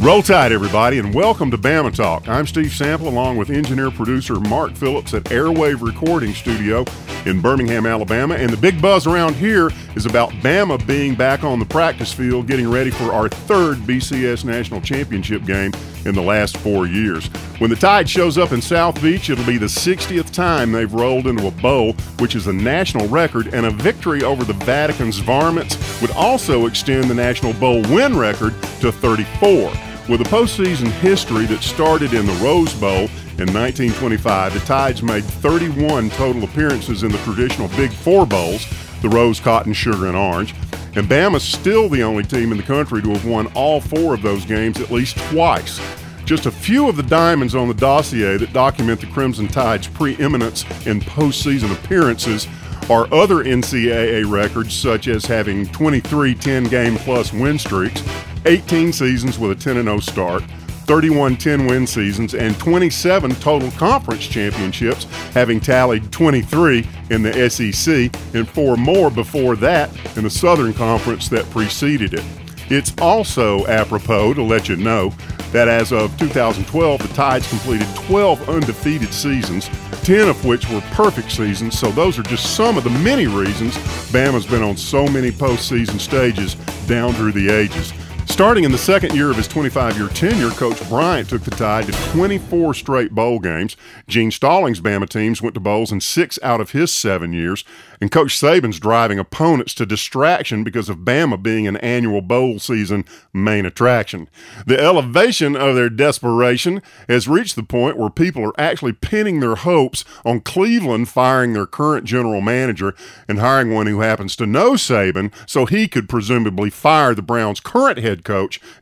Roll Tide, everybody, and welcome to Bama Talk. I'm Steve Sample, along with engineer producer Mark Phillips at Airwave Recording Studio in Birmingham, Alabama. And the big buzz around here is about Bama being back on the practice field, getting ready for our third BCS National Championship game in the last four years. When the Tide shows up in South Beach, it'll be the 60th time they've rolled into a bowl, which is a national record, and a victory over the Vatican's varmints would also extend the National Bowl win record to 34. With a postseason history that started in the Rose Bowl in 1925, the Tides made 31 total appearances in the traditional Big Four Bowls the Rose, Cotton, Sugar, and Orange. And Bama's still the only team in the country to have won all four of those games at least twice. Just a few of the diamonds on the dossier that document the Crimson Tide's preeminence in postseason appearances are other NCAA records, such as having 23 10 game plus win streaks, 18 seasons with a 10 0 start, 31 10 win seasons, and 27 total conference championships, having tallied 23 in the SEC and four more before that in the Southern Conference that preceded it. It's also apropos to let you know that as of 2012, the Tides completed 12 undefeated seasons, 10 of which were perfect seasons. So those are just some of the many reasons Bama's been on so many postseason stages down through the ages. Starting in the second year of his 25 year tenure, Coach Bryant took the Tide to 24 straight bowl games. Gene Stallings' Bama teams went to bowls in six out of his seven years. And Coach Saban's driving opponents to distraction because of Bama being an annual bowl season main attraction. The elevation of their desperation has reached the point where people are actually pinning their hopes on Cleveland firing their current general manager and hiring one who happens to know Saban so he could presumably fire the Browns' current head coach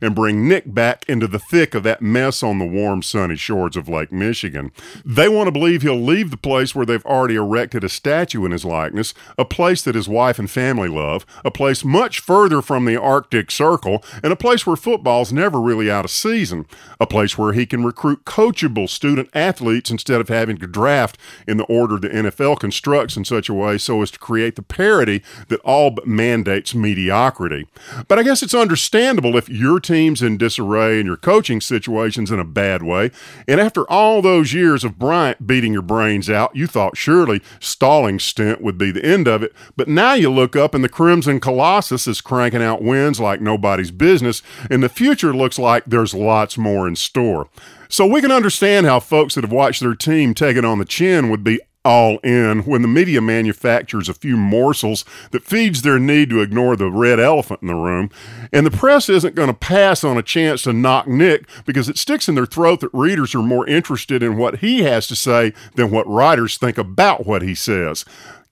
and bring Nick back into the thick of that mess on the warm, sunny shores of Lake Michigan. They want to believe he'll leave the place where they've already erected a statue in his likeness a place that his wife and family love, a place much further from the Arctic Circle, and a place where football's never really out of season, a place where he can recruit coachable student athletes instead of having to draft in the order the NFL constructs in such a way so as to create the parity that all but mandates mediocrity. But I guess it's understandable if your team's in disarray and your coaching situation's in a bad way, and after all those years of Bryant beating your brains out, you thought surely Stallings' stint would be the end of it. But now you look up and the Crimson Colossus is cranking out wins like nobody's business, and the future looks like there's lots more in store. So we can understand how folks that have watched their team take it on the chin would be all in when the media manufactures a few morsels that feeds their need to ignore the red elephant in the room. And the press isn't going to pass on a chance to knock Nick because it sticks in their throat that readers are more interested in what he has to say than what writers think about what he says.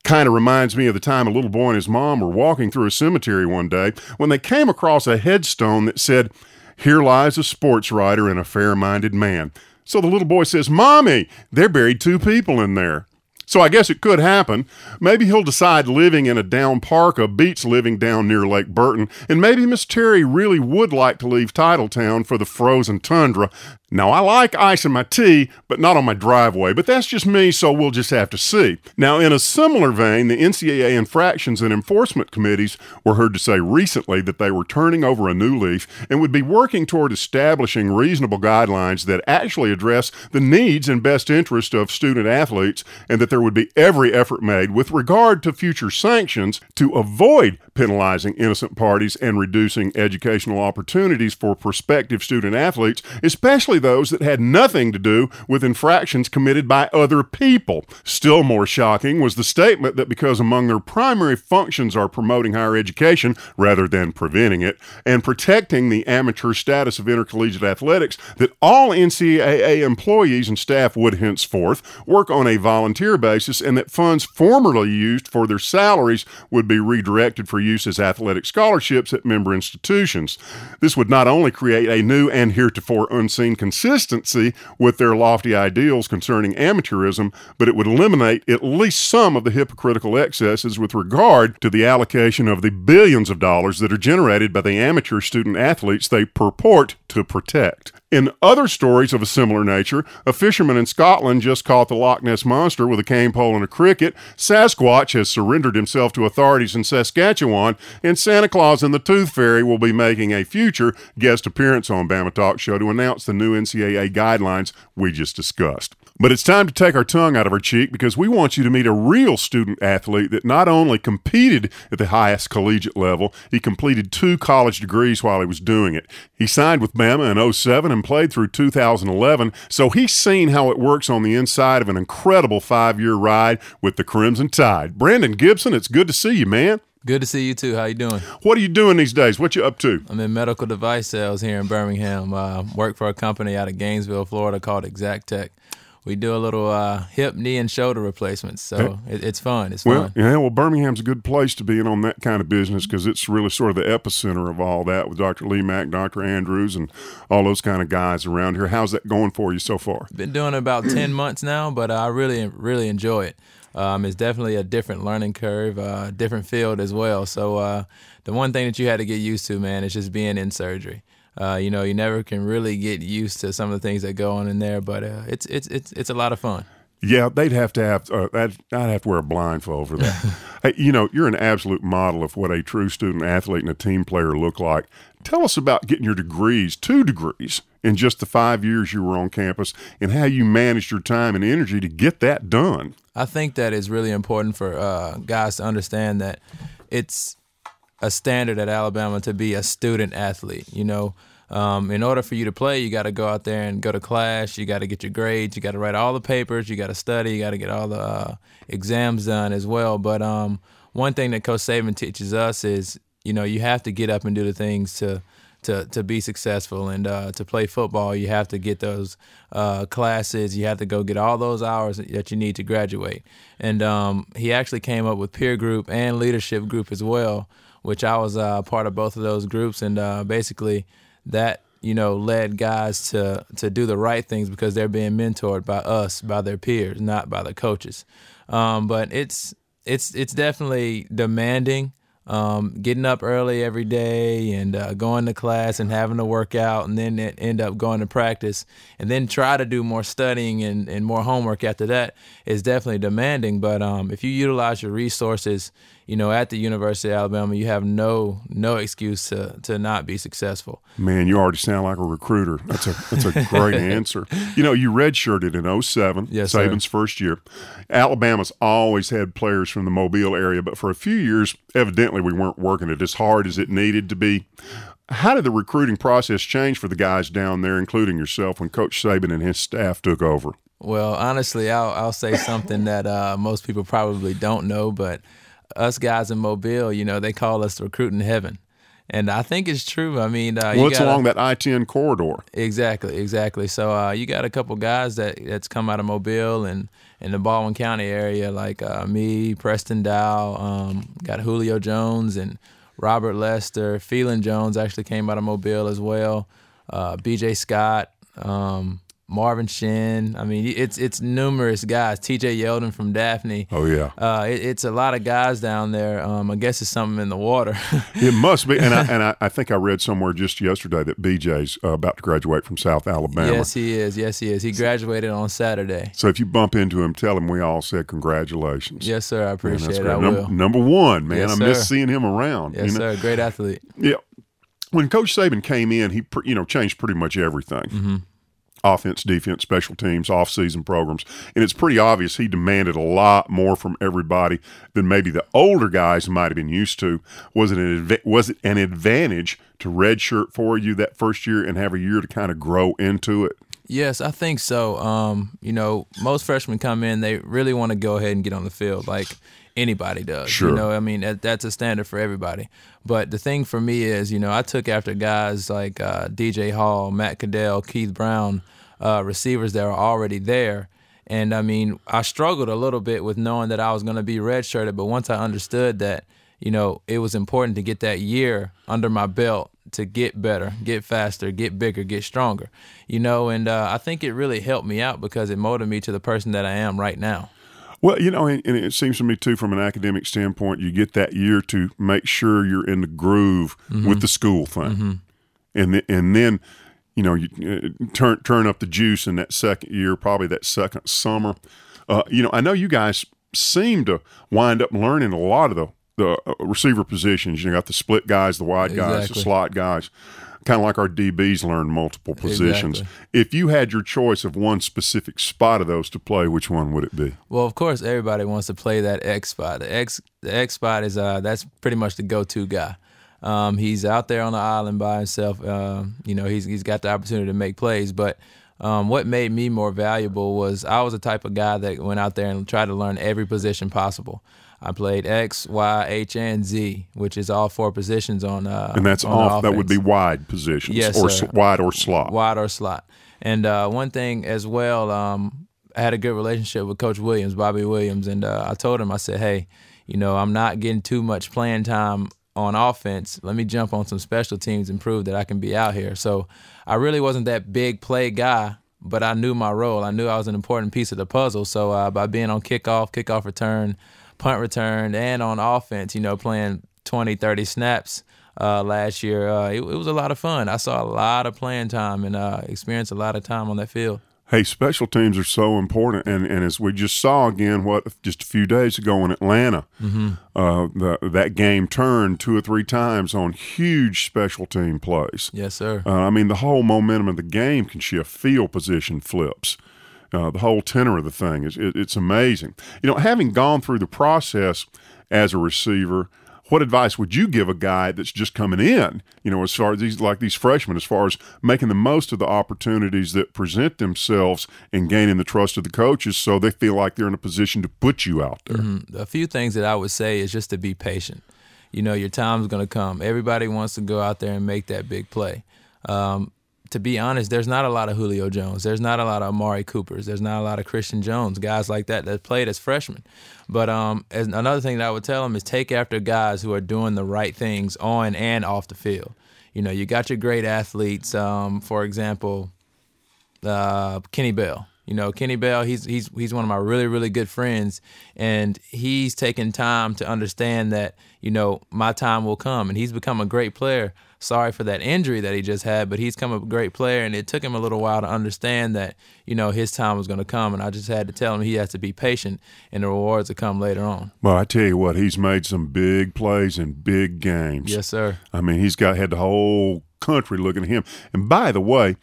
Kind of reminds me of the time a little boy and his mom were walking through a cemetery one day when they came across a headstone that said, Here lies a sports writer and a fair minded man. So the little boy says, Mommy, they're buried two people in there. So I guess it could happen. Maybe he'll decide living in a down parka beats living down near Lake Burton, and maybe Miss Terry really would like to leave Titletown for the frozen tundra. Now, I like ice in my tea, but not on my driveway, but that's just me, so we'll just have to see. Now, in a similar vein, the NCAA infractions and enforcement committees were heard to say recently that they were turning over a new leaf and would be working toward establishing reasonable guidelines that actually address the needs and best interest of student athletes, and that there would be every effort made with regard to future sanctions to avoid penalizing innocent parties and reducing educational opportunities for prospective student athletes, especially those that had nothing to do with infractions committed by other people. Still more shocking was the statement that because among their primary functions are promoting higher education rather than preventing it and protecting the amateur status of intercollegiate athletics, that all NCAA employees and staff would henceforth work on a volunteer basis and that funds formerly used for their salaries would be redirected for use as athletic scholarships at member institutions. This would not only create a new and heretofore unseen consistency with their lofty ideals concerning amateurism, but it would eliminate at least some of the hypocritical excesses with regard to the allocation of the billions of dollars that are generated by the amateur student athletes they purport to protect. In other stories of a similar nature, a fisherman in Scotland just caught the Loch Ness Monster with a cane pole and a cricket, Sasquatch has surrendered himself to authorities in Saskatchewan, and Santa Claus and the Tooth Fairy will be making a future guest appearance on Bama Talk Show to announce the new NCAA guidelines we just discussed. But it's time to take our tongue out of our cheek because we want you to meet a real student athlete that not only competed at the highest collegiate level, he completed two college degrees while he was doing it. He signed with Bama in 07 and played through 2011, so he's seen how it works on the inside of an incredible five year ride with the Crimson Tide. Brandon Gibson, it's good to see you, man. Good to see you too. How you doing? What are you doing these days? What you up to? I'm in medical device sales here in Birmingham. Uh, work for a company out of Gainesville, Florida called Exactech we do a little uh, hip, knee, and shoulder replacements. So it, it's fun. It's well, fun. Yeah, well, Birmingham's a good place to be in on that kind of business because it's really sort of the epicenter of all that with Dr. Lemak, Dr. Andrews, and all those kind of guys around here. How's that going for you so far? Been doing about 10 months now, but I really, really enjoy it. Um, it's definitely a different learning curve, uh, different field as well. So uh, the one thing that you had to get used to, man, is just being in surgery. Uh, you know, you never can really get used to some of the things that go on in there, but uh, it's it's it's it's a lot of fun. Yeah, they'd have to have. Uh, I'd, I'd have to wear a blindfold for that. hey, you know, you're an absolute model of what a true student athlete and a team player look like. Tell us about getting your degrees, two degrees, in just the five years you were on campus, and how you managed your time and energy to get that done. I think that is really important for uh, guys to understand that it's a standard at Alabama to be a student athlete. You know, um, in order for you to play, you got to go out there and go to class. You got to get your grades. You got to write all the papers. You got to study. You got to get all the uh, exams done as well. But um, one thing that Coach Saban teaches us is, you know, you have to get up and do the things to to to be successful and uh, to play football. You have to get those uh, classes. You have to go get all those hours that you need to graduate. And um, he actually came up with peer group and leadership group as well which I was uh, part of both of those groups, and uh, basically that you know led guys to to do the right things because they're being mentored by us, by their peers, not by the coaches. Um, but it's it's it's definitely demanding. Um, getting up early every day and uh, going to class and having to work out and then end up going to practice and then try to do more studying and, and more homework after that is definitely demanding. But um, if you utilize your resources you know, at the University of Alabama, you have no no excuse to to not be successful. Man, you already sound like a recruiter. That's a that's a great answer. You know, you redshirted in 07, yes, Saban's sir. first year. Alabama's always had players from the Mobile area, but for a few years, evidently we weren't working it as hard as it needed to be. How did the recruiting process change for the guys down there, including yourself, when Coach Saban and his staff took over? Well, honestly, I'll, I'll say something that uh, most people probably don't know, but us guys in Mobile, you know, they call us recruiting heaven. And I think it's true. I mean, uh, well, it's along that I ten corridor. Exactly, exactly. So uh, you got a couple guys that that's come out of Mobile and in the Baldwin County area, like uh, me, Preston Dial, um, got Julio Jones and Robert Lester. Phelon Jones actually came out of Mobile as well. Uh, B.J. Scott. Um, Marvin Shinn. I mean, it's it's numerous guys. T.J. Yeldon from Daphne. Oh yeah. Uh, it, it's a lot of guys down there. Um, I guess it's something in the water. it must be, and I and I, I, think I read somewhere just yesterday that BJ's uh, about to graduate from South Alabama. Yes, he is. Yes, he is. He graduated on Saturday. So if you bump into him, tell him we all said congratulations. Yes, sir. I appreciate man, it. I number, will. Number one, man. Yes, I sir. miss seeing him around. Yes, you know? sir. Great athlete. Yeah. When Coach Saban came in, he you know changed pretty much everything. Mm-hmm offense, defense, special teams, off-season programs, and it's pretty obvious he demanded a lot more from everybody than maybe the older guys might have been used to. Was it an was it an advantage to redshirt for you that first year and have a year to kind of grow into it? Yes, I think so. Um, you know, most freshmen come in, they really want to go ahead and get on the field like anybody does. Sure. You know, I mean, that, that's a standard for everybody. But the thing for me is, you know, I took after guys like uh, DJ Hall, Matt Caddell, Keith Brown, uh, receivers that are already there. And I mean, I struggled a little bit with knowing that I was going to be redshirted, but once I understood that, you know, it was important to get that year under my belt to get better, get faster, get bigger, get stronger, you know, and uh, I think it really helped me out because it molded me to the person that I am right now. Well, you know, and, it seems to me too, from an academic standpoint, you get that year to make sure you're in the groove mm-hmm. with the school thing, mm-hmm. and and then you know, you uh, turn turn up the juice in that second year, probably that second summer. Uh, you know, I know you guys seem to wind up learning a lot of the the uh, receiver positions. You got the split guys, the wide guys, the slot guys. Kind of like our DBs learn multiple positions. Exactly. If you had your choice of one specific spot of those to play, which one would it be? Well, of course, everybody wants to play that X spot. The X, the X spot is uh, that's pretty much the go-to guy. Um, he's out there on the island by himself. Uh, you know, he's he's got the opportunity to make plays. But um, what made me more valuable was I was the type of guy that went out there and tried to learn every position possible. I played X, Y, H, and Z, which is all four positions on. Uh, And that's on off. That would be wide positions, Yes, or wide or slot. wide or slot. And uh, one thing as well, um, I had a good relationship with Coach Williams, Bobby Williams, and uh, I told him, I said, hey, you know, I'm not getting too much playing time on offense. Let me jump on some special teams and prove that I can be out here. So I really wasn't that big play guy, but I knew my role. I knew I was an important piece of the puzzle. So uh, by being on kickoff, kickoff return, punt return, and on offense, you know, playing 20, 30 snaps uh, last year, uh, it, it was a lot of fun. I saw a lot of playing time and uh, experienced a lot of time on that field. Hey, special teams are so important, and, and as we just saw again, what just a few days ago in Atlanta, Mm-hmm. uh, the, that game turned two or three times on huge special team plays. Yes, sir. Uh, I mean, the whole momentum of the game can shift. Field position flips. Uh, the whole tenor of the thing is it, it's amazing. You know, having gone through the process as a receiver, what advice would you give a guy that's just coming in? You know, as far as these like these freshmen, as far as making the most of the opportunities that present themselves and gaining the trust of the coaches, so they feel like they're in a position to put you out there. a few things that I would say is just to be patient. You know, your time's going to come. Everybody wants to go out there and make that big play. Um, to be honest, there's not a lot of Julio Jones. There's not a lot of Amari Coopers. There's not a lot of Christion Jones, guys like that that played as freshmen. But um, as another thing that I would tell them is take after guys who are doing the right things on and off the field. You know, you got your great athletes. Um, for example, uh, Kenny Bell. You know, Kenny Bell, he's he's he's one of my really really good friends, and he's taken time to understand that you know my time will come, and he's become a great player. Sorry for that injury that he just had, but he's come a great player, and it took him a little while to understand that you know his time was going to come, and I just had to tell him he has to be patient, and the rewards will come later on. Well, I tell you what, he's made some big plays in big games. Yes, sir. I mean, he's got had the whole country looking at him. And by the way,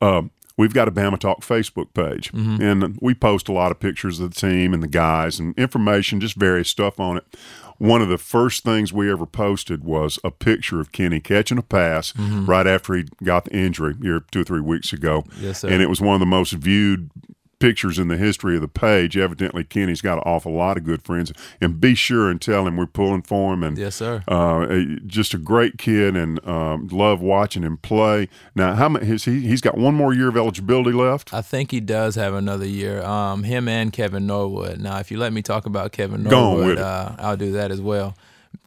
um, we've got a Bama Talk Facebook page, and we post a lot of pictures of the team and the guys and information, just various stuff on it. One of the first things we ever posted was a picture of Kenny catching a pass mm-hmm. right after he got the injury here two or three weeks ago. Yes, sir. And it was one of the most viewed pictures in the history of the page. Evidently, Kenny's got an awful lot of good friends. And be sure and tell him we're pulling for him. And Yes, sir. uh, just a great kid, and um, love watching him play. Now, how many? Has he? He's got one more year of eligibility left. I think he does have another year. Um, him and Kevin Norwood. Now, if you let me talk about Kevin Norwood, uh, I'll do that as well.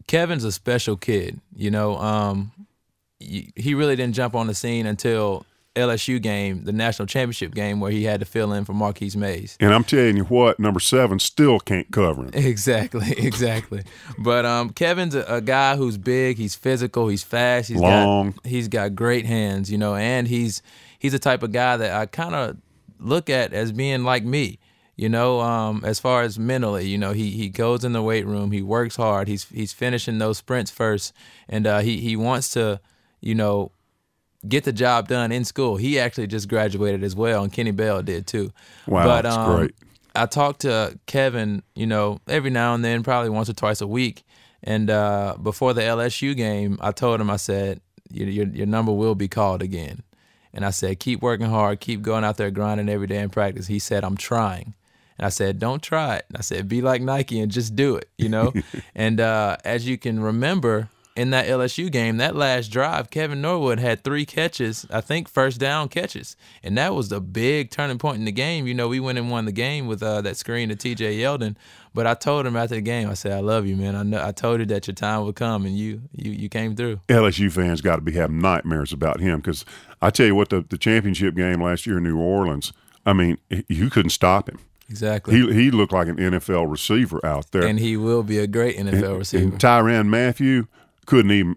Kevin's a special kid. You know, um, he really didn't jump on the scene until LSU game, the national championship game, where he had to fill in for Marquis Maze. And I'm telling you what, number seven still can't cover him. Exactly, exactly. But um, Kevin's a, a guy who's big. He's physical. He's fast. He's Long. Got, he's got great hands, you know, and he's he's the type of guy that I kind of look at as being like me, you know, um, as far as mentally. You know, he he goes in the weight room. He works hard. He's he's finishing those sprints first, and uh, he he wants to, you know, get the job done in school. He actually just graduated as well, and Kenny Bell did too. Wow, but, that's um, great. I talk to Kevin, you know, every now and then, probably once or twice a week. And uh, before the LSU game, I told him, I said, your, your, your number will be called again. And I said, keep working hard, keep going out there grinding every day in practice. He said, I'm trying. And I said, don't try it. And I said, be like Nike and just do it, you know? and uh, as you can remember, in that LSU game, that last drive, Kevin Norwood had three catches, I think first down catches. And that was the big turning point in the game. You know, we went and won the game with uh, that screen to TJ Yeldon. But I told him after the game, I said, I love you, man. I know I told you that your time would come and you you, you came through. LSU fans got to be having nightmares about him because I tell you what, the, the championship game last year in New Orleans, I mean, you couldn't stop him. Exactly. He he looked like an NFL receiver out there. and he will be a great NFL receiver. And Tyrann Mathieu, couldn't even.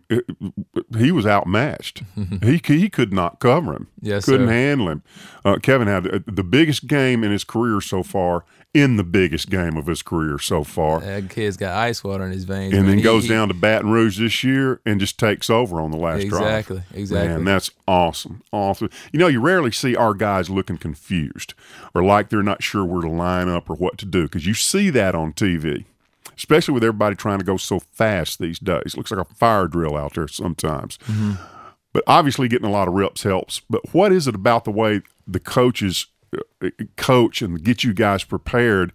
He was outmatched. he he could not cover him. Yes, couldn't sir. handle him. Uh, Kevin had uh, the biggest game in his career so far. In the biggest game of his career so far, That kid's got ice water in his veins. and man. then He- goes he- down to Baton Rouge this year and just takes over on the last drive. Exactly, exactly. Man, that's awesome. Awesome. You know, you rarely see our guys looking confused or like they're not sure where to line up or what to do because you see that on TV, especially with everybody trying to go so fast these days. Looks like a fire drill out there sometimes. But obviously, getting a lot of reps helps. But what is it about the way the coaches uh, coach and get you guys prepared?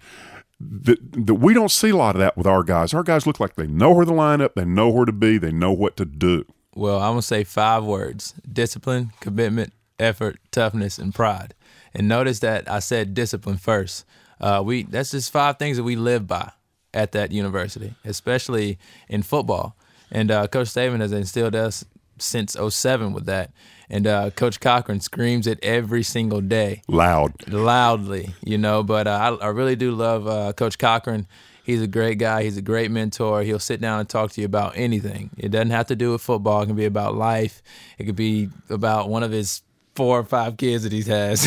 That, that we don't see a lot of that with our guys. Our guys look like they know where to line up, they know where to be, they know what to do. Well, I'm gonna say five words: discipline, commitment, effort, toughness, and pride. And notice that I said discipline first. Uh, we that's just five things that we live by at that university, especially in football. And uh, Coach Saban has instilled us since 07 with that. And uh, Coach Cochran screams it every single day Loud. loudly, you know. But uh, I, I really do love uh, Coach Cochran. He's a great guy. He's a great mentor. He'll sit down and talk to you about anything. It doesn't have to do with football. It can be about life. It could be about one of his four or five kids that he has.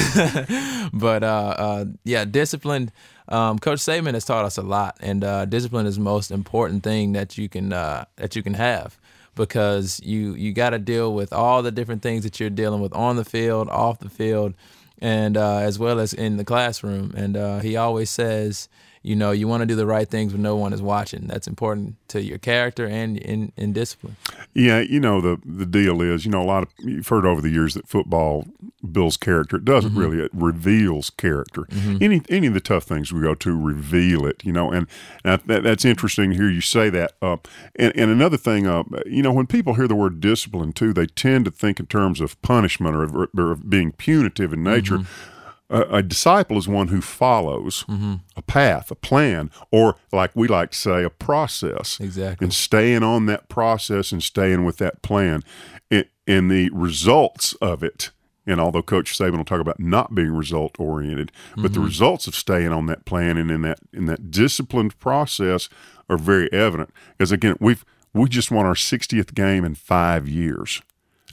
but uh, uh, yeah, discipline. Um, Coach Saban has taught us a lot, and uh, discipline is the most important thing that you can uh, that you can have because you you got to deal with all the different things that you're dealing with on the field, off the field, and uh, as well as in the classroom. And uh, he always says, you know, you want to do the right things when no one is watching. That's important to your character and in, in discipline. Yeah, you know the the deal is, you know, a lot of you've heard over the years that football builds character. It doesn't really; it reveals character. Any any of the tough things we go to reveal it, you know, and, and that, that's interesting to hear you say that. Uh, and, and another thing, uh, you know, when people hear the word discipline too, they tend to think in terms of punishment or or of being punitive in nature. A, a disciple is one who follows mm-hmm. a path, a plan, or like we like to say, a process. Exactly. and staying on that process and staying with that plan and, and the results of it and although coach saban will talk about not being result oriented but the mm-hmm. results of staying on that plan and in that in that disciplined process are very evident. Because again we've we just won our 60th game in five years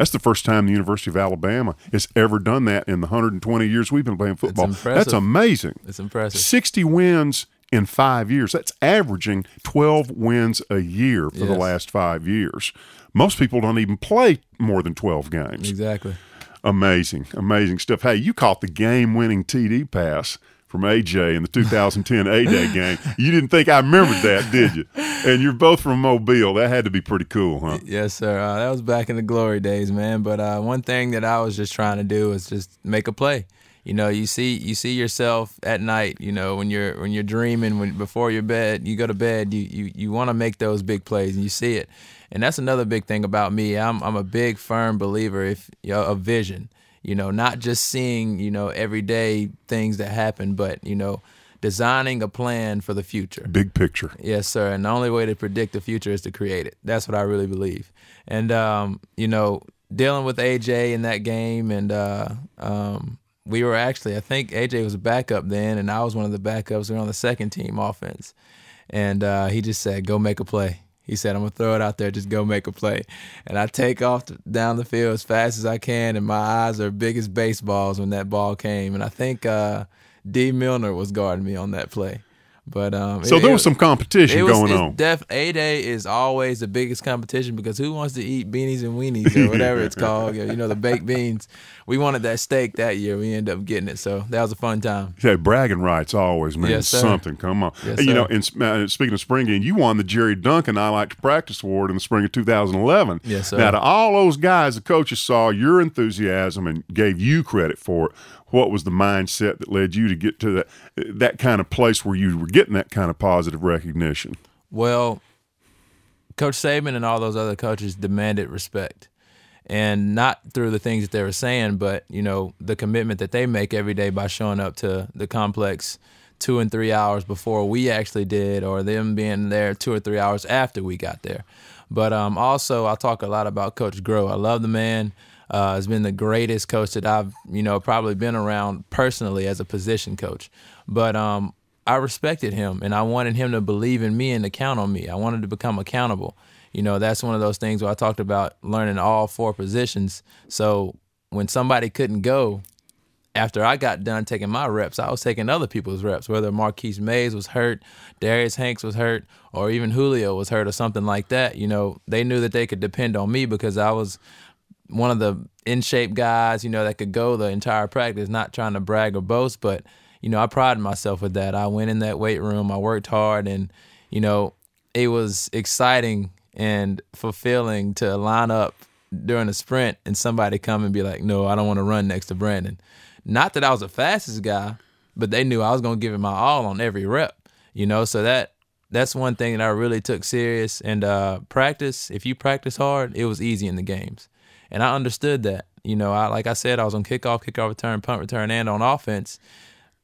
that's the first time the University of Alabama has ever done that in the 120 years we've been playing football. impressive. That's amazing. It's impressive. 60 wins in five years. That's averaging 12 wins a year for the last five years. Most people don't even play more than 12 games. Exactly. Amazing, amazing stuff. Hey, you caught the game winning TD pass from AJ in the 2010 A Day game. You didn't think I remembered that, did you? And you're both from Mobile. That had to be pretty cool, huh? Yes, sir. Uh, that was back in the glory days, man. But uh, one thing that I was just trying to do was just make a play. You know, you see, you see yourself at night. You know, when you're when you're dreaming, when before your bed, you go to bed, you you, you want to make those big plays, and you see it. And that's another big thing about me. I'm I'm a big firm believer if you know, of vision. You know, not just seeing you know everyday things that happen, but you know, designing a plan for the future. Big picture. Yes, sir. And the only way to predict the future is to create it. That's what I really believe. And um, you know, dealing with AJ in that game, and uh, um, we were actually, I think AJ was a backup then, and I was one of the backups. We were on the second team offense, and uh, he just said, "Go make a play." He said, "I'm gonna throw it out there. Just go make a play." And I take off down the field as fast as I can, and my eyes are big as baseballs when that ball came. And I think uh, Dee Milliner was guarding me on that play. But um, So it- there was some competition it was, going on. Def A Day is always the biggest competition because who wants to eat beanies and weenies or whatever it's called? You know, the baked beans. We wanted that steak that year. We ended up getting it, so that was a fun time. Yeah, bragging rights always means Yes, something. Come on. Yes, you know, sp- uh, speaking of spring game, you won the Jerry Duncan I Like to Practice Award in the spring of 2011. Yes, sir. Now, to all those guys, the coaches saw your enthusiasm and gave you credit for it. What was the mindset that led you to get to that that kind of place where you were getting that kind of positive recognition? Well, Coach Saban and all those other coaches demanded respect. And not through the things that they were saying, but you know the commitment that they make every day by showing up to the complex two and three hours before we actually did, or them being there two or three hours after we got there. But um, also, I talk a lot about Coach Groh. I love the man. Uh, has been the greatest coach that I've you know probably been around personally as a position coach. But um, I respected him and I wanted him to believe in me and to count on me. I wanted to become accountable. you know, that's one of those things where I talked about learning all four positions. So when somebody couldn't go, after I got done taking my reps, I was taking other people's reps, whether Marquis Maze was hurt, Darius Hanks was hurt, or even Julio was hurt or something like that. You know, they knew that they could depend on me because I was one of the in shape guys, you know, that could go the entire practice, not trying to brag or boast, but, you know, I prided myself with that. I went in that weight room, I worked hard, and, you know, it was exciting and fulfilling to line up during a sprint and somebody come and be like, no, I don't want to run next to Brandon not that I was the fastest guy, but they knew I was gonna give it my all on every rep. You know, so that that's one thing that I really took serious. And uh, practice, if you practice hard, it was easy in the games, and I understood that. You know, I like I said, I was on kickoff, kickoff return, punt return, and on offense.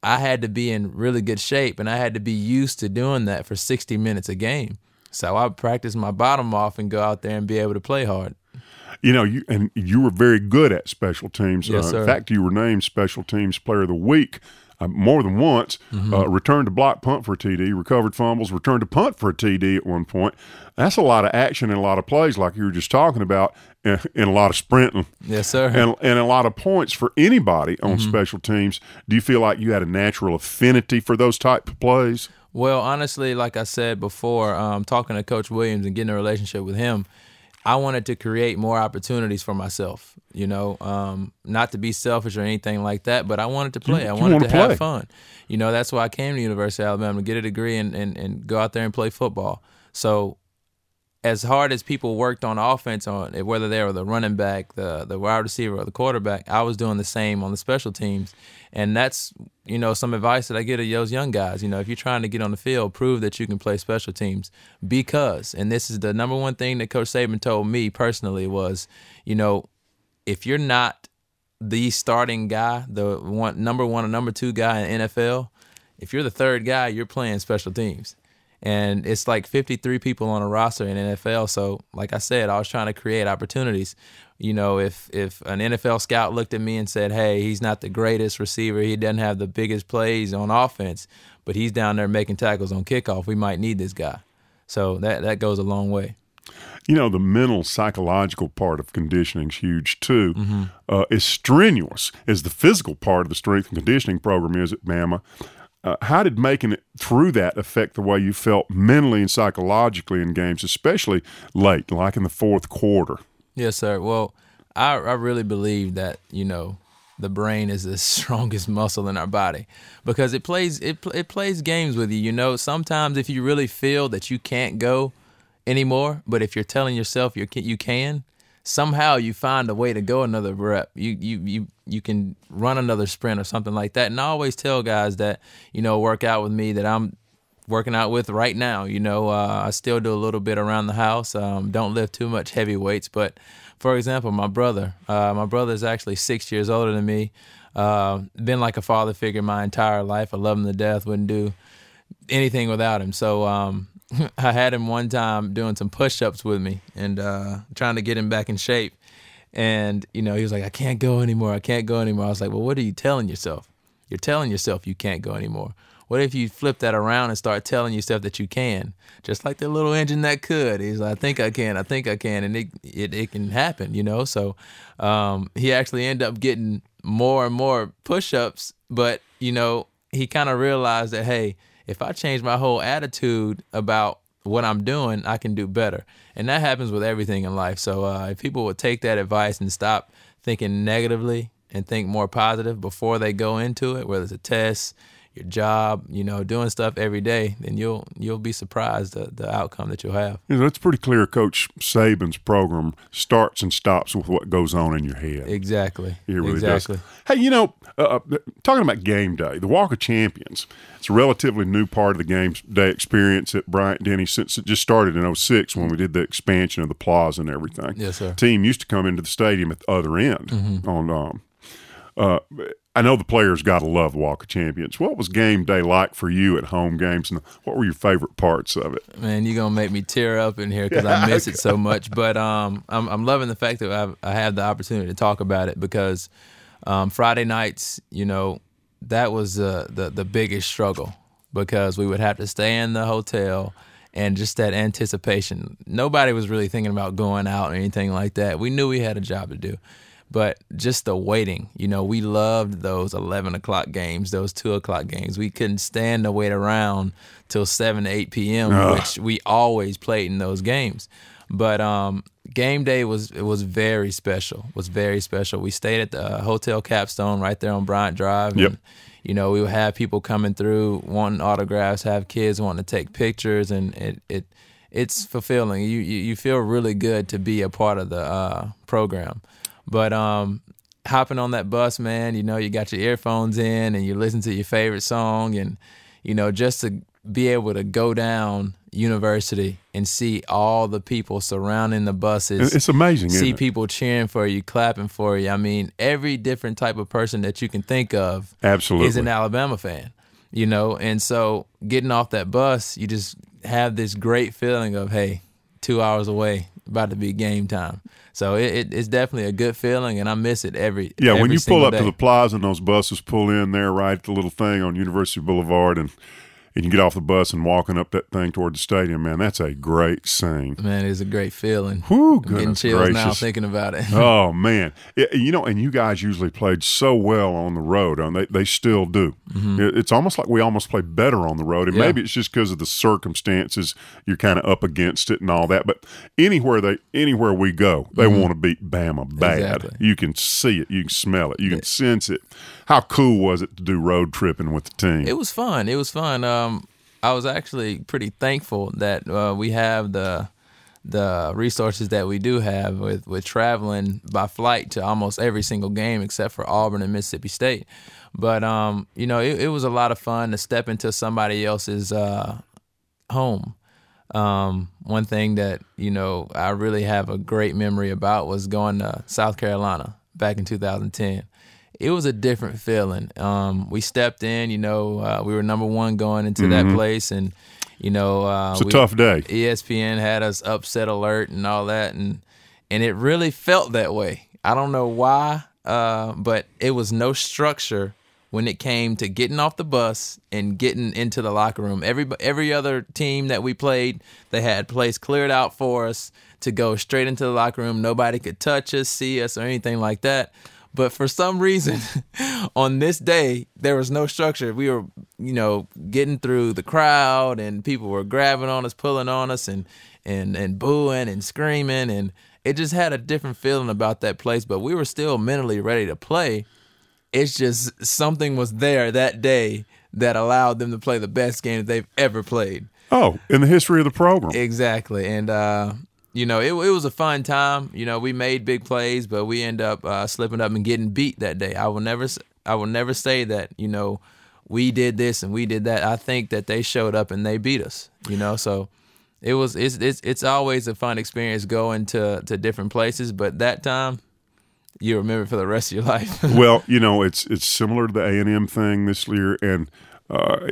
I had to be in really good shape, and I had to be used to doing that for 60 minutes a game. So I practice my bottom off and go out there and be able to play hard you know, you and you were very good at special teams. Yes, uh, in fact, you were named Special Teams Player of the Week. Uh, more than once, mm-hmm. uh, returned to block punt for a TD, recovered fumbles, returned to punt for a TD at one point. That's a lot of action and a lot of plays, like you were just talking about, and, and a lot of sprinting. Yes, sir. And, and a lot of points for anybody on mm-hmm. special teams. Do you feel like you had a natural affinity for those type of plays? Well, honestly, like I said before, um, talking to Coach Williams and getting a relationship with him – I wanted to create more opportunities for myself. You know, um, not to be selfish or anything like that, but I wanted to play. You, I wanted to play. have fun. You know, that's why I came to University of Alabama to get a degree and, and, and go out there and play football. So as hard as people worked on offense on whether they were the running back, the the wide receiver, or the quarterback, I was doing the same on the special teams, and that's you know some advice that I get to those young guys. You know, if you're trying to get on the field, prove that you can play special teams. Because, and this is the number one thing that Coach Saban told me personally was, you know, if you're not the starting guy, the one number one or number two guy in NFL, if you're the third guy, you're playing special teams and it's like 53 people on a roster in NFL. So, like I said, I was trying to create opportunities. You know, if if an NFL scout looked at me and said, "Hey, he's not the greatest receiver. He doesn't have the biggest plays on offense, but he's down there making tackles on kickoff. We might need this guy." So that that goes a long way. You know, the mental, psychological part of conditioning is huge too. Mm-hmm. Uh, as strenuous as the physical part of the strength and conditioning program is at Bama, uh, how did making it through that affect the way you felt mentally and psychologically in games, especially late, like in the fourth quarter? Yes, sir. Well, I, I really believe that you know the brain is the strongest muscle in our body because it plays it it plays games with you. You know, sometimes if you really feel that you can't go anymore, but if you're telling yourself you can, you can, somehow you find a way to go another rep. You you you you can run another sprint or something like that. And I always tell guys that you know work out with me that I'm working out with right now. You know, uh, I still do a little bit around the house. Um, don't lift too much heavy weights, but for example, my brother, uh, my brother is actually six years older than me. Uh, been like a father figure my entire life. I love him to death. Wouldn't do anything without him. So um, I had him one time doing some push ups with me and uh, trying to get him back in shape. And, you know, he was like, I can't go anymore. I can't go anymore. I was like, well, what are you telling yourself? You're telling yourself you can't go anymore. What if you flip that around and start telling yourself that you can? Just like the little engine that could. He's like, I think I can, I think I can, and it it, it can happen, you know. So um, he actually ended up getting more and more push-ups, but you know he kind of realized that hey, if I change my whole attitude about what I'm doing, I can do better. And that happens with everything in life. So uh, if people would take that advice and stop thinking negatively and think more positive before they go into it, whether it's a test, your job, you know, doing stuff every day, then you'll you'll be surprised the, the outcome that you'll have. Yeah, that's pretty clear. Coach Saban's program starts and stops with what goes on in your head. Exactly. It really exactly. does. Hey, you know, uh, uh, talking about game day, the Walk of Champions. It's a relatively new part of the game day experience at Bryant Denny since it just started in 06 when we did the expansion of the plaza and everything. Yes, sir. team used to come into the stadium at the other end mm-hmm. on um, uh, I know the players got to love Walk of Champions. What was game day like for you at home games, and what were your favorite parts of it? Man, you're gonna make me tear up in here because I miss it so much. But um, I'm, I'm loving the fact that I've, I have the opportunity to talk about it because um, Friday nights, you know, that was uh, the the biggest struggle because we would have to stay in the hotel and just that anticipation. Nobody was really thinking about going out or anything like that. We knew we had a job to do, but just the waiting. You know, we loved those eleven o'clock games, those two o'clock games. We couldn't stand to wait around till seven to eight p.m., Ugh. which we always played in those games. But um, game day was it was very special. Was very special. We stayed at the uh, Hotel Capstone right there on Bryant Drive. Yep. And, you know, we would have people coming through wanting autographs, have kids wanting to take pictures, and it it it's fulfilling. You you, you feel really good to be a part of the uh, program. But um, hopping on that bus, man, you know, you got your earphones in and you listen to your favorite song, and you know, just to be able to go down University and see all the people surrounding the buses. It's amazing. see it? people cheering for you, clapping for you. I mean, every different type of person that you can think of Absolutely. is an Alabama fan, you know. And so getting off that bus, you just have this great feeling of, hey, two hours away, about to be game time. So it, it, it's definitely a good feeling, and I miss it every Yeah, when you pull up to the plaza and those buses pull in there, right at the little thing on University Boulevard, and and you get off the bus and walking up that thing toward the stadium, man, that's a great scene. man, it's a great feeling. Whew, I'm getting chills now thinking about it. Oh man, It- you know, and you guys usually played so well on the road, and they they still do. It- It's almost like we almost play better on the road, and Mm-hmm. Yeah. maybe it's just because of the circumstances you're kind of up against it and all that. But anywhere they anywhere we go, they want to beat Bama bad. Mm-hmm. Exactly. You can see it, you can smell it, you can sense it. How cool was it to do road tripping with the team? It was fun. It was fun. Um, I was actually pretty thankful that uh, we have the the resources that we do have with with traveling by flight to almost every single game except for Auburn and Mississippi State. But um, you know, it, it was a lot of fun to step into somebody else's uh, home. Um, one thing that you know I really have a great memory about was going to South Carolina back in 2010. It was a different feeling. Um, we stepped in, you know, uh, we were number one going into that place, and you know, uh, it's a we- tough day. ESPN had us upset alert and all that, and and it really felt that way. I don't know why, uh, but it was no structure when it came to getting off the bus and getting into the locker room. Every every other team that we played, they had place cleared out for us to go straight into the locker room. Nobody could touch us, see us, or anything like that. But for some reason, on this day, there was no structure. We were, you know, getting through the crowd, and people were grabbing on us, pulling on us, and and and booing and screaming, and it just had a different feeling about that place. But we were still mentally ready to play. It's just something was there that day that allowed them to play the best game that they've ever played. Oh, in the history of the program. Exactly, and uh, you know it, it was a fun time. You know we made big plays, but we end up uh, slipping up and getting beat that day. I will never I will never say that you know we did this and we did that. I think that they showed up and they beat us. You know, so it was it's it's it's always a fun experience going to to different places, but that time you remember for the rest of your life. well, you know, it's it's similar to the A and M thing this year, and uh,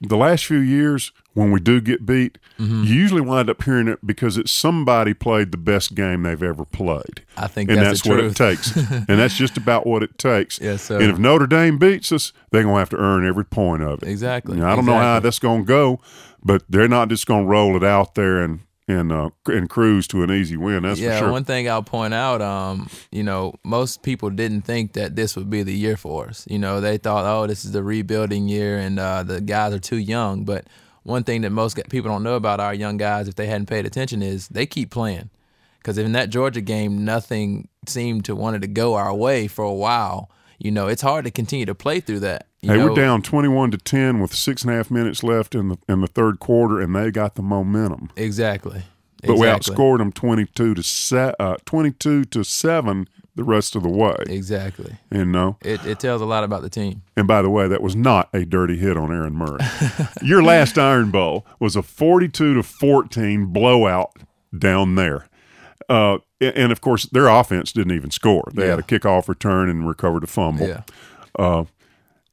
the last few years when we do get beat, Mm-hmm. you usually wind up hearing it because it's somebody played the best game they've ever played. I think and that's that's, what it takes, and that's just about what it takes. Yes, sir. And if Notre Dame beats us, they're gonna have to earn every point of it. Exactly, Now, I don't know how that's gonna go, but they're not just gonna roll it out there and and uh, and cruise to an easy win. That's yeah, for sure. one thing I'll point out, um, you know, most people didn't think that this would be the year for us. You know, they thought, oh, this is the rebuilding year, and uh, the guys are too young. But one thing that most people don't know about our young guys, if they hadn't paid attention, is they keep playing. Because in that Georgia game, nothing seemed to wanted to go our way for a while. You know, it's hard to continue to play through that. You Hey, know, we're down twenty-one to ten with six and a half minutes left in the in the third quarter, and they got the momentum. Exactly. But we outscored them twenty-two to se- uh, twenty-two to seven the rest of the way. Exactly. You know, It, it tells a lot about the team. and by the way, that was not a dirty hit on Aaron Murray. Your last Iron Bowl was a forty-two to fourteen blowout down there. Uh, and of course, their offense didn't even score. They had a kickoff return and recovered a fumble. Yeah.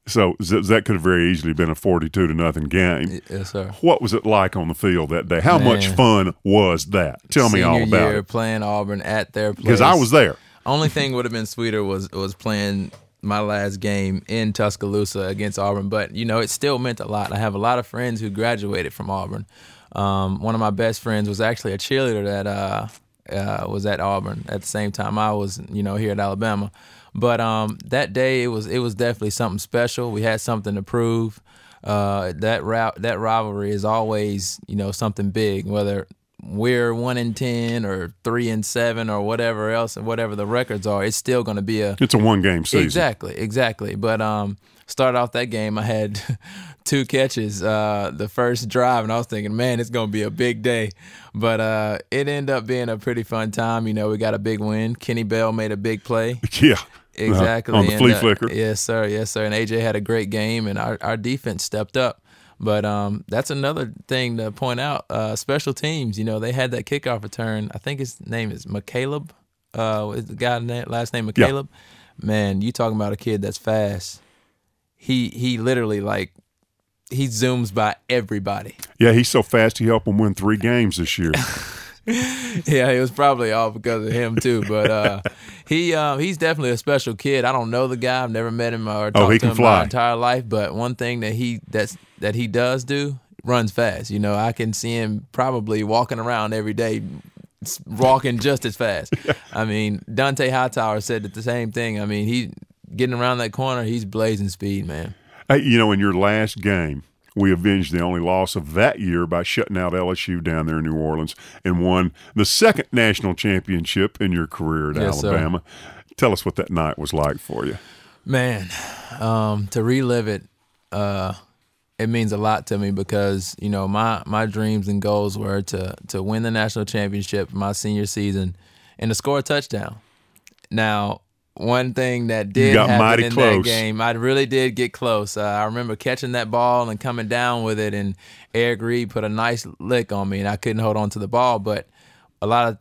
So z- that could have very easily been a forty-two to nothing game. Yes, sir. What was it like on the field that day? How much fun was that? Tell me all about year, it. playing Auburn at their place. Because I was there. Only thing would have been sweeter was was playing my last game in Tuscaloosa against Auburn, but you know it still meant a lot. I have a lot of friends who graduated from Auburn. Um, one of my best friends was actually a cheerleader that uh, uh, was at Auburn at the same time I was, you know, here at Alabama. But um, that day it was it was definitely something special. We had something to prove. Uh, that that rivalry is always you know something big, whether we're one in ten or three and seven or whatever else and whatever the records are. It's still going to be a it's a one game season. Exactly, exactly. But um, started off that game, I had two catches uh, the first drive, and I was thinking, man, it's going to be a big day. But uh, it ended up being a pretty fun time. You know, we got a big win. Kenny Bell made a big play. Yeah. Exactly. Uh, on the flea and, uh, flicker. Yes, sir. Yes, sir. And AJ had a great game, and our, our defense stepped up. But um, that's another thing to point out. Uh, special teams, you know, they had that kickoff return. I think his name is McCaleb. Uh, is the guy na- last name Yeah. McCaleb? Man, you talking about a kid that's fast. He he literally like he zooms by everybody. Yeah, he's so fast he helped them win three games this year. yeah, it was probably all because of him too. But uh, he um, he's definitely a special kid. I don't know the guy. I've never met him or talked Oh, he to him fly. my entire life. But one thing that he that's that he does do runs fast. You know, I can see him probably walking around every day, walking just as fast. I mean, Dont'a Hightower said the same thing. I mean, he getting around that corner, he's blazing speed, man. Hey, you know, in your last game, we avenged the only loss of that year by shutting out LSU down there in New Orleans and won the second national championship in your career at Yes, sir. Alabama. Tell us what that night was like for you. Man, um, to relive it, uh, it means a lot to me because you know my my dreams and goals were to to win the national championship my senior season and to score a touchdown. Now, one thing that did got happen in close. that game, I really did get close. Uh, I remember catching that ball and coming down with it, and Eric Reid put a nice lick on me, and I couldn't hold on to the ball. But a lot of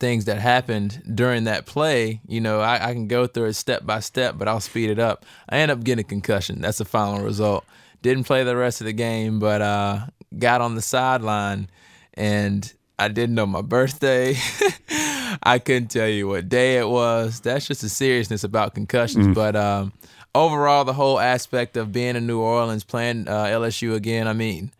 things that happened during that play, you know, I, I can go through it step by step, but I'll speed it up. I end up getting a concussion. That's the final result. Didn't play the rest of the game, but uh, got on the sideline and I didn't know my birthday. I couldn't tell you what day it was. That's just the seriousness about concussions. But um, overall, the whole aspect of being in New Orleans, playing uh, LSU again, I mean,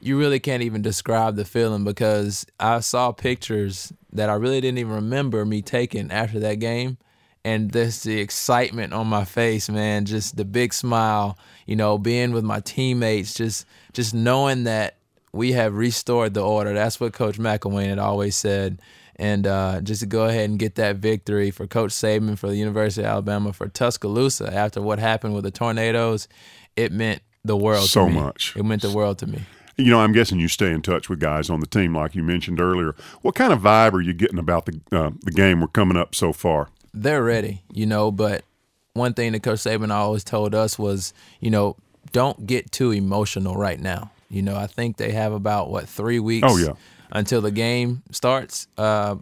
you really can't even describe the feeling because I saw pictures that I really didn't even remember me taking after that game. And this the excitement on my face, man, just the big smile, you know, being with my teammates, just just knowing that we have restored the order. That's what Coach McElwain had always said. And uh, just to go ahead and get that victory for Coach Saban, for the University of Alabama, for Tuscaloosa after what happened with the tornadoes, it meant the world So to me. much. It meant the world to me. You know, I'm guessing you stay in touch with guys on the team, like you mentioned earlier. What kind of vibe are you getting about the uh, the game we're coming up so far? they're ready, you know. But one thing that Coach Saban always told us was, you know, don't get too emotional right now. You know, I think they have about what three weeks Oh, yeah. until the game starts. Uh,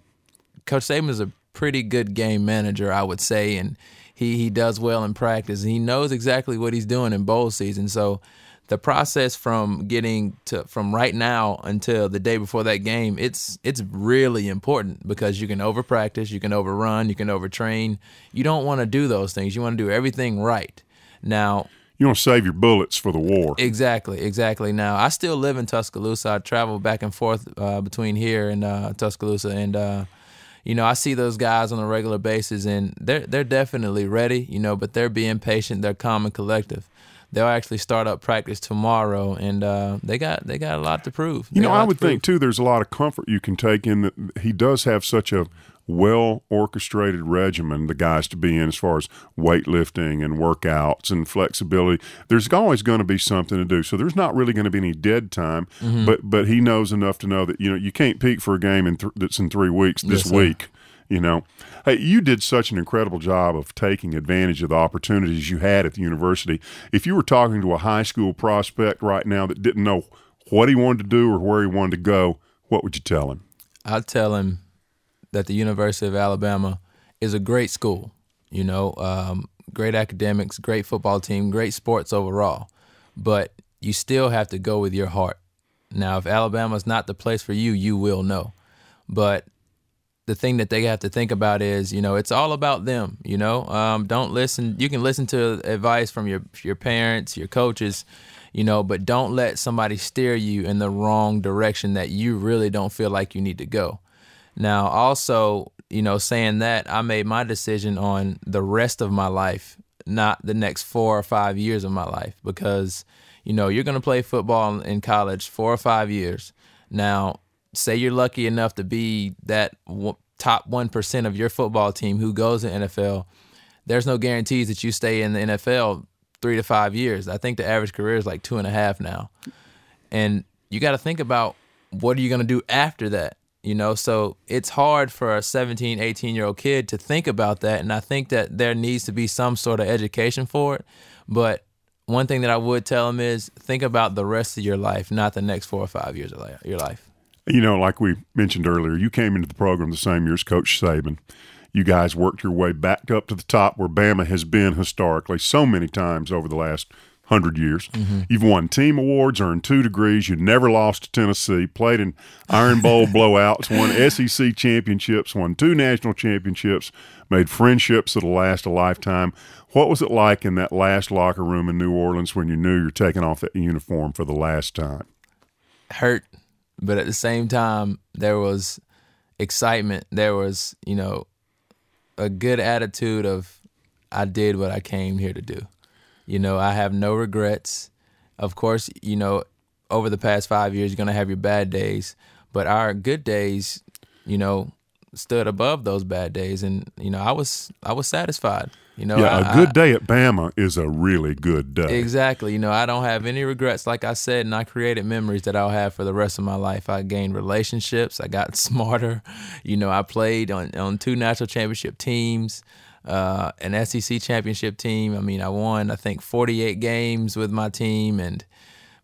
Coach Saban is a pretty good game manager, I would say, and he he does well in practice. He knows exactly what he's doing in bowl season. So the process from getting to from right now until the day before that game, it's it's really important because you can over practice, you can overrun, you can overtrain. You don't want to do those things. You want to do everything right. Now, You want to save your bullets for the war. Exactly, exactly. Now I still live in Tuscaloosa. I travel back and forth uh, between here and uh, Tuscaloosa, and uh, you know I see those guys on a regular basis, and they're they're definitely ready. You know, but they're being patient. They're calm and collective. They'll actually start up practice tomorrow, and uh, they got they got a lot to prove. You They know, I would think too. There's a lot of comfort you can take in that he does have such a well orchestrated regimen. The guys to be in as far as weightlifting and workouts and flexibility. There's always going to be something to do. So there's not really going to be any dead time. Mm-hmm. But but he knows enough to know that you know you can't peak for a game in th- that's in three weeks this Yes, week. You know, hey, you did such an incredible job of taking advantage of the opportunities you had at the university. If you were talking to a high school prospect right now that didn't know what he wanted to do or where he wanted to go, what would you tell him? I'd tell him that the University of Alabama is a great school. You know, um, great academics, great football team, great sports overall. But you still have to go with your heart. Now, if Alabama's not the place for you, you will know. But the thing that they have to think about is, you know, it's all about them. You know, um, don't listen. You can listen to advice from your your parents, your coaches, you know, but don't let somebody steer you in the wrong direction that you really don't feel like you need to go. Now, also, you know, saying that, I made my decision on the rest of my life, not the next four or five years of my life, because, you know, you're going to play football in college four or five years. Now, say you're lucky enough to be that top 1% of your football team who goes to NFL, there's no guarantees that you stay in the NFL three to five years. I think the average career is like two and a half now. And you got to think about what are you going to do after that? You know, so it's hard for a 17, 18 year old kid to think about that. And I think that there needs to be some sort of education for it. But one thing that I would tell them is think about the rest of your life, not the next four or five years of your life. You know, like we mentioned earlier, you came into the program the same year as Coach Saban. You guys worked your way back up to the top where Bama has been historically so many times over the last hundred years. Mm-hmm. You've won team awards, earned two degrees. You never lost to Tennessee. Played in Iron Bowl blowouts. Won SEC championships. Won two national championships. Made friendships that'll last a lifetime. What was it like in that last locker room in New Orleans when you knew you're taking off that uniform for the last time? Hurt but at the same time there was excitement there was you know a good attitude of i did what i came here to do you know i have no regrets of course you know over the past five years you're going to have your bad days but our good days you know stood above those bad days and you know i was i was satisfied you know, yeah, I, a good day at Bama is a really good day. Exactly. You know, I don't have any regrets. Like I said, and I created memories that I'll have for the rest of my life. I gained relationships. I got smarter. You know, I played on on two national championship teams. Uh, an SEC championship team. I mean, I won, I think, 48 games with my team, and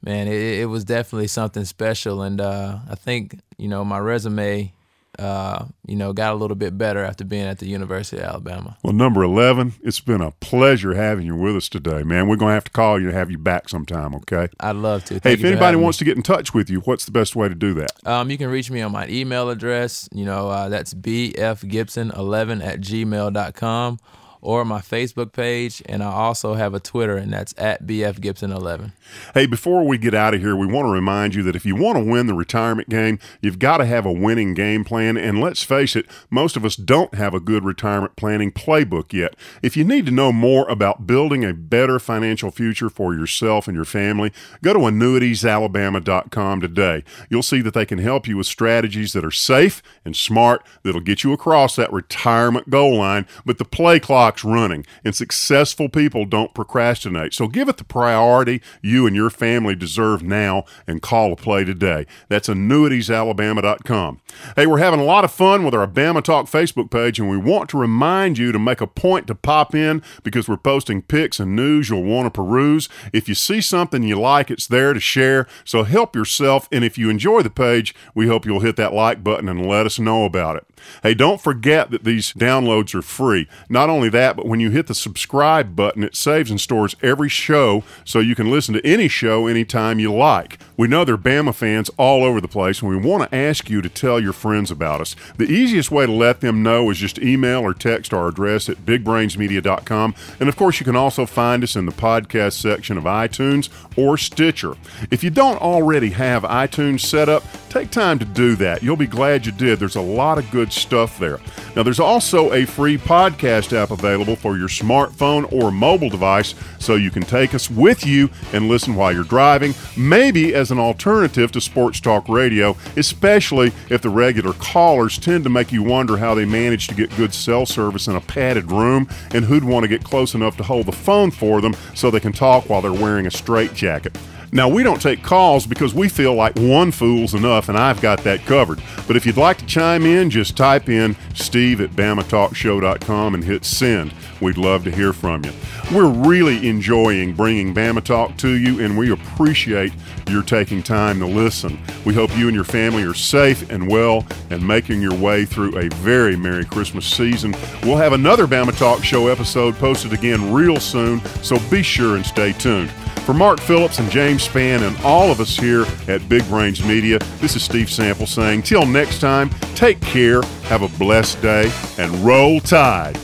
man, it, it was definitely something special. And uh, I think, you know, my resume uh, you know, got a little bit better after being at the University of Alabama. Well, number 11, it's been a pleasure having you with us today, man. We're going to have to call you to have you back sometime, okay? I'd love to. Thank hey, if anybody wants me. to get in touch with you, what's the best way to do that? Um, you can reach me on my email address. You know, uh, that's bfgibson11 at gmail.com or my Facebook page, and I also have a Twitter, and that's at BF Gibson 11. Hey, before we get out of here, we want to remind you that if you want to win the retirement game, you've got to have a winning game plan. And let's face it, most of us don't have a good retirement planning playbook yet. If you need to know more about building a better financial future for yourself and your family, go to annuitiesalabama.com today. You'll see that they can help you with strategies that are safe and smart that'll get you across that retirement goal line, but the play clock's running, and successful people don't procrastinate. So give it the priority you and your family deserve now and call a play today. That's annuitiesalabama.com. Hey, we're having a lot of fun with our Bama Talk Facebook page, and we want to remind you to make a point to pop in because we're posting pics and news you'll want to peruse. If you see something you like, it's there to share. So help yourself, and if you enjoy the page, we hope you'll hit that like button and let us know about it. Hey, don't forget that these downloads are free. Not only that, but when you hit the subscribe button, it saves and stores every show so you can listen to any show anytime you like. We know there are Bama fans all over the place, and we want to ask you to tell your friends about us. The easiest way to let them know is just email or text our address at bigbrainsmedia.com. And of course, you can also find us in the podcast section of iTunes or Stitcher. If you don't already have iTunes set up, take time to do that. You'll be glad you did. There's a lot of good stuff there. Now, there's also a free podcast app available for your smartphone or mobile device so you can take us with you and listen while you're driving, maybe as an alternative to sports talk radio, especially if the regular callers tend to make you wonder how they manage to get good cell service in a padded room and who'd want to get close enough to hold the phone for them so they can talk while they're wearing a straitjacket. Now, we don't take calls because we feel like one fool's enough, and I've got that covered. But if you'd like to chime in, just type in steve at bamatalkshow.com and hit send. We'd love to hear from you. We're really enjoying bringing Bama Talk to you, and we appreciate your taking time to listen. We hope you and your family are safe and well and making your way through a very Merry Christmas season. We'll have another Bama Talk Show episode posted again real soon, so be sure and stay tuned. For Mark Phillips and James Spann and all of us here at Big Brains Media, this is Steve Sample saying, till next time, take care, have a blessed day, and roll tide.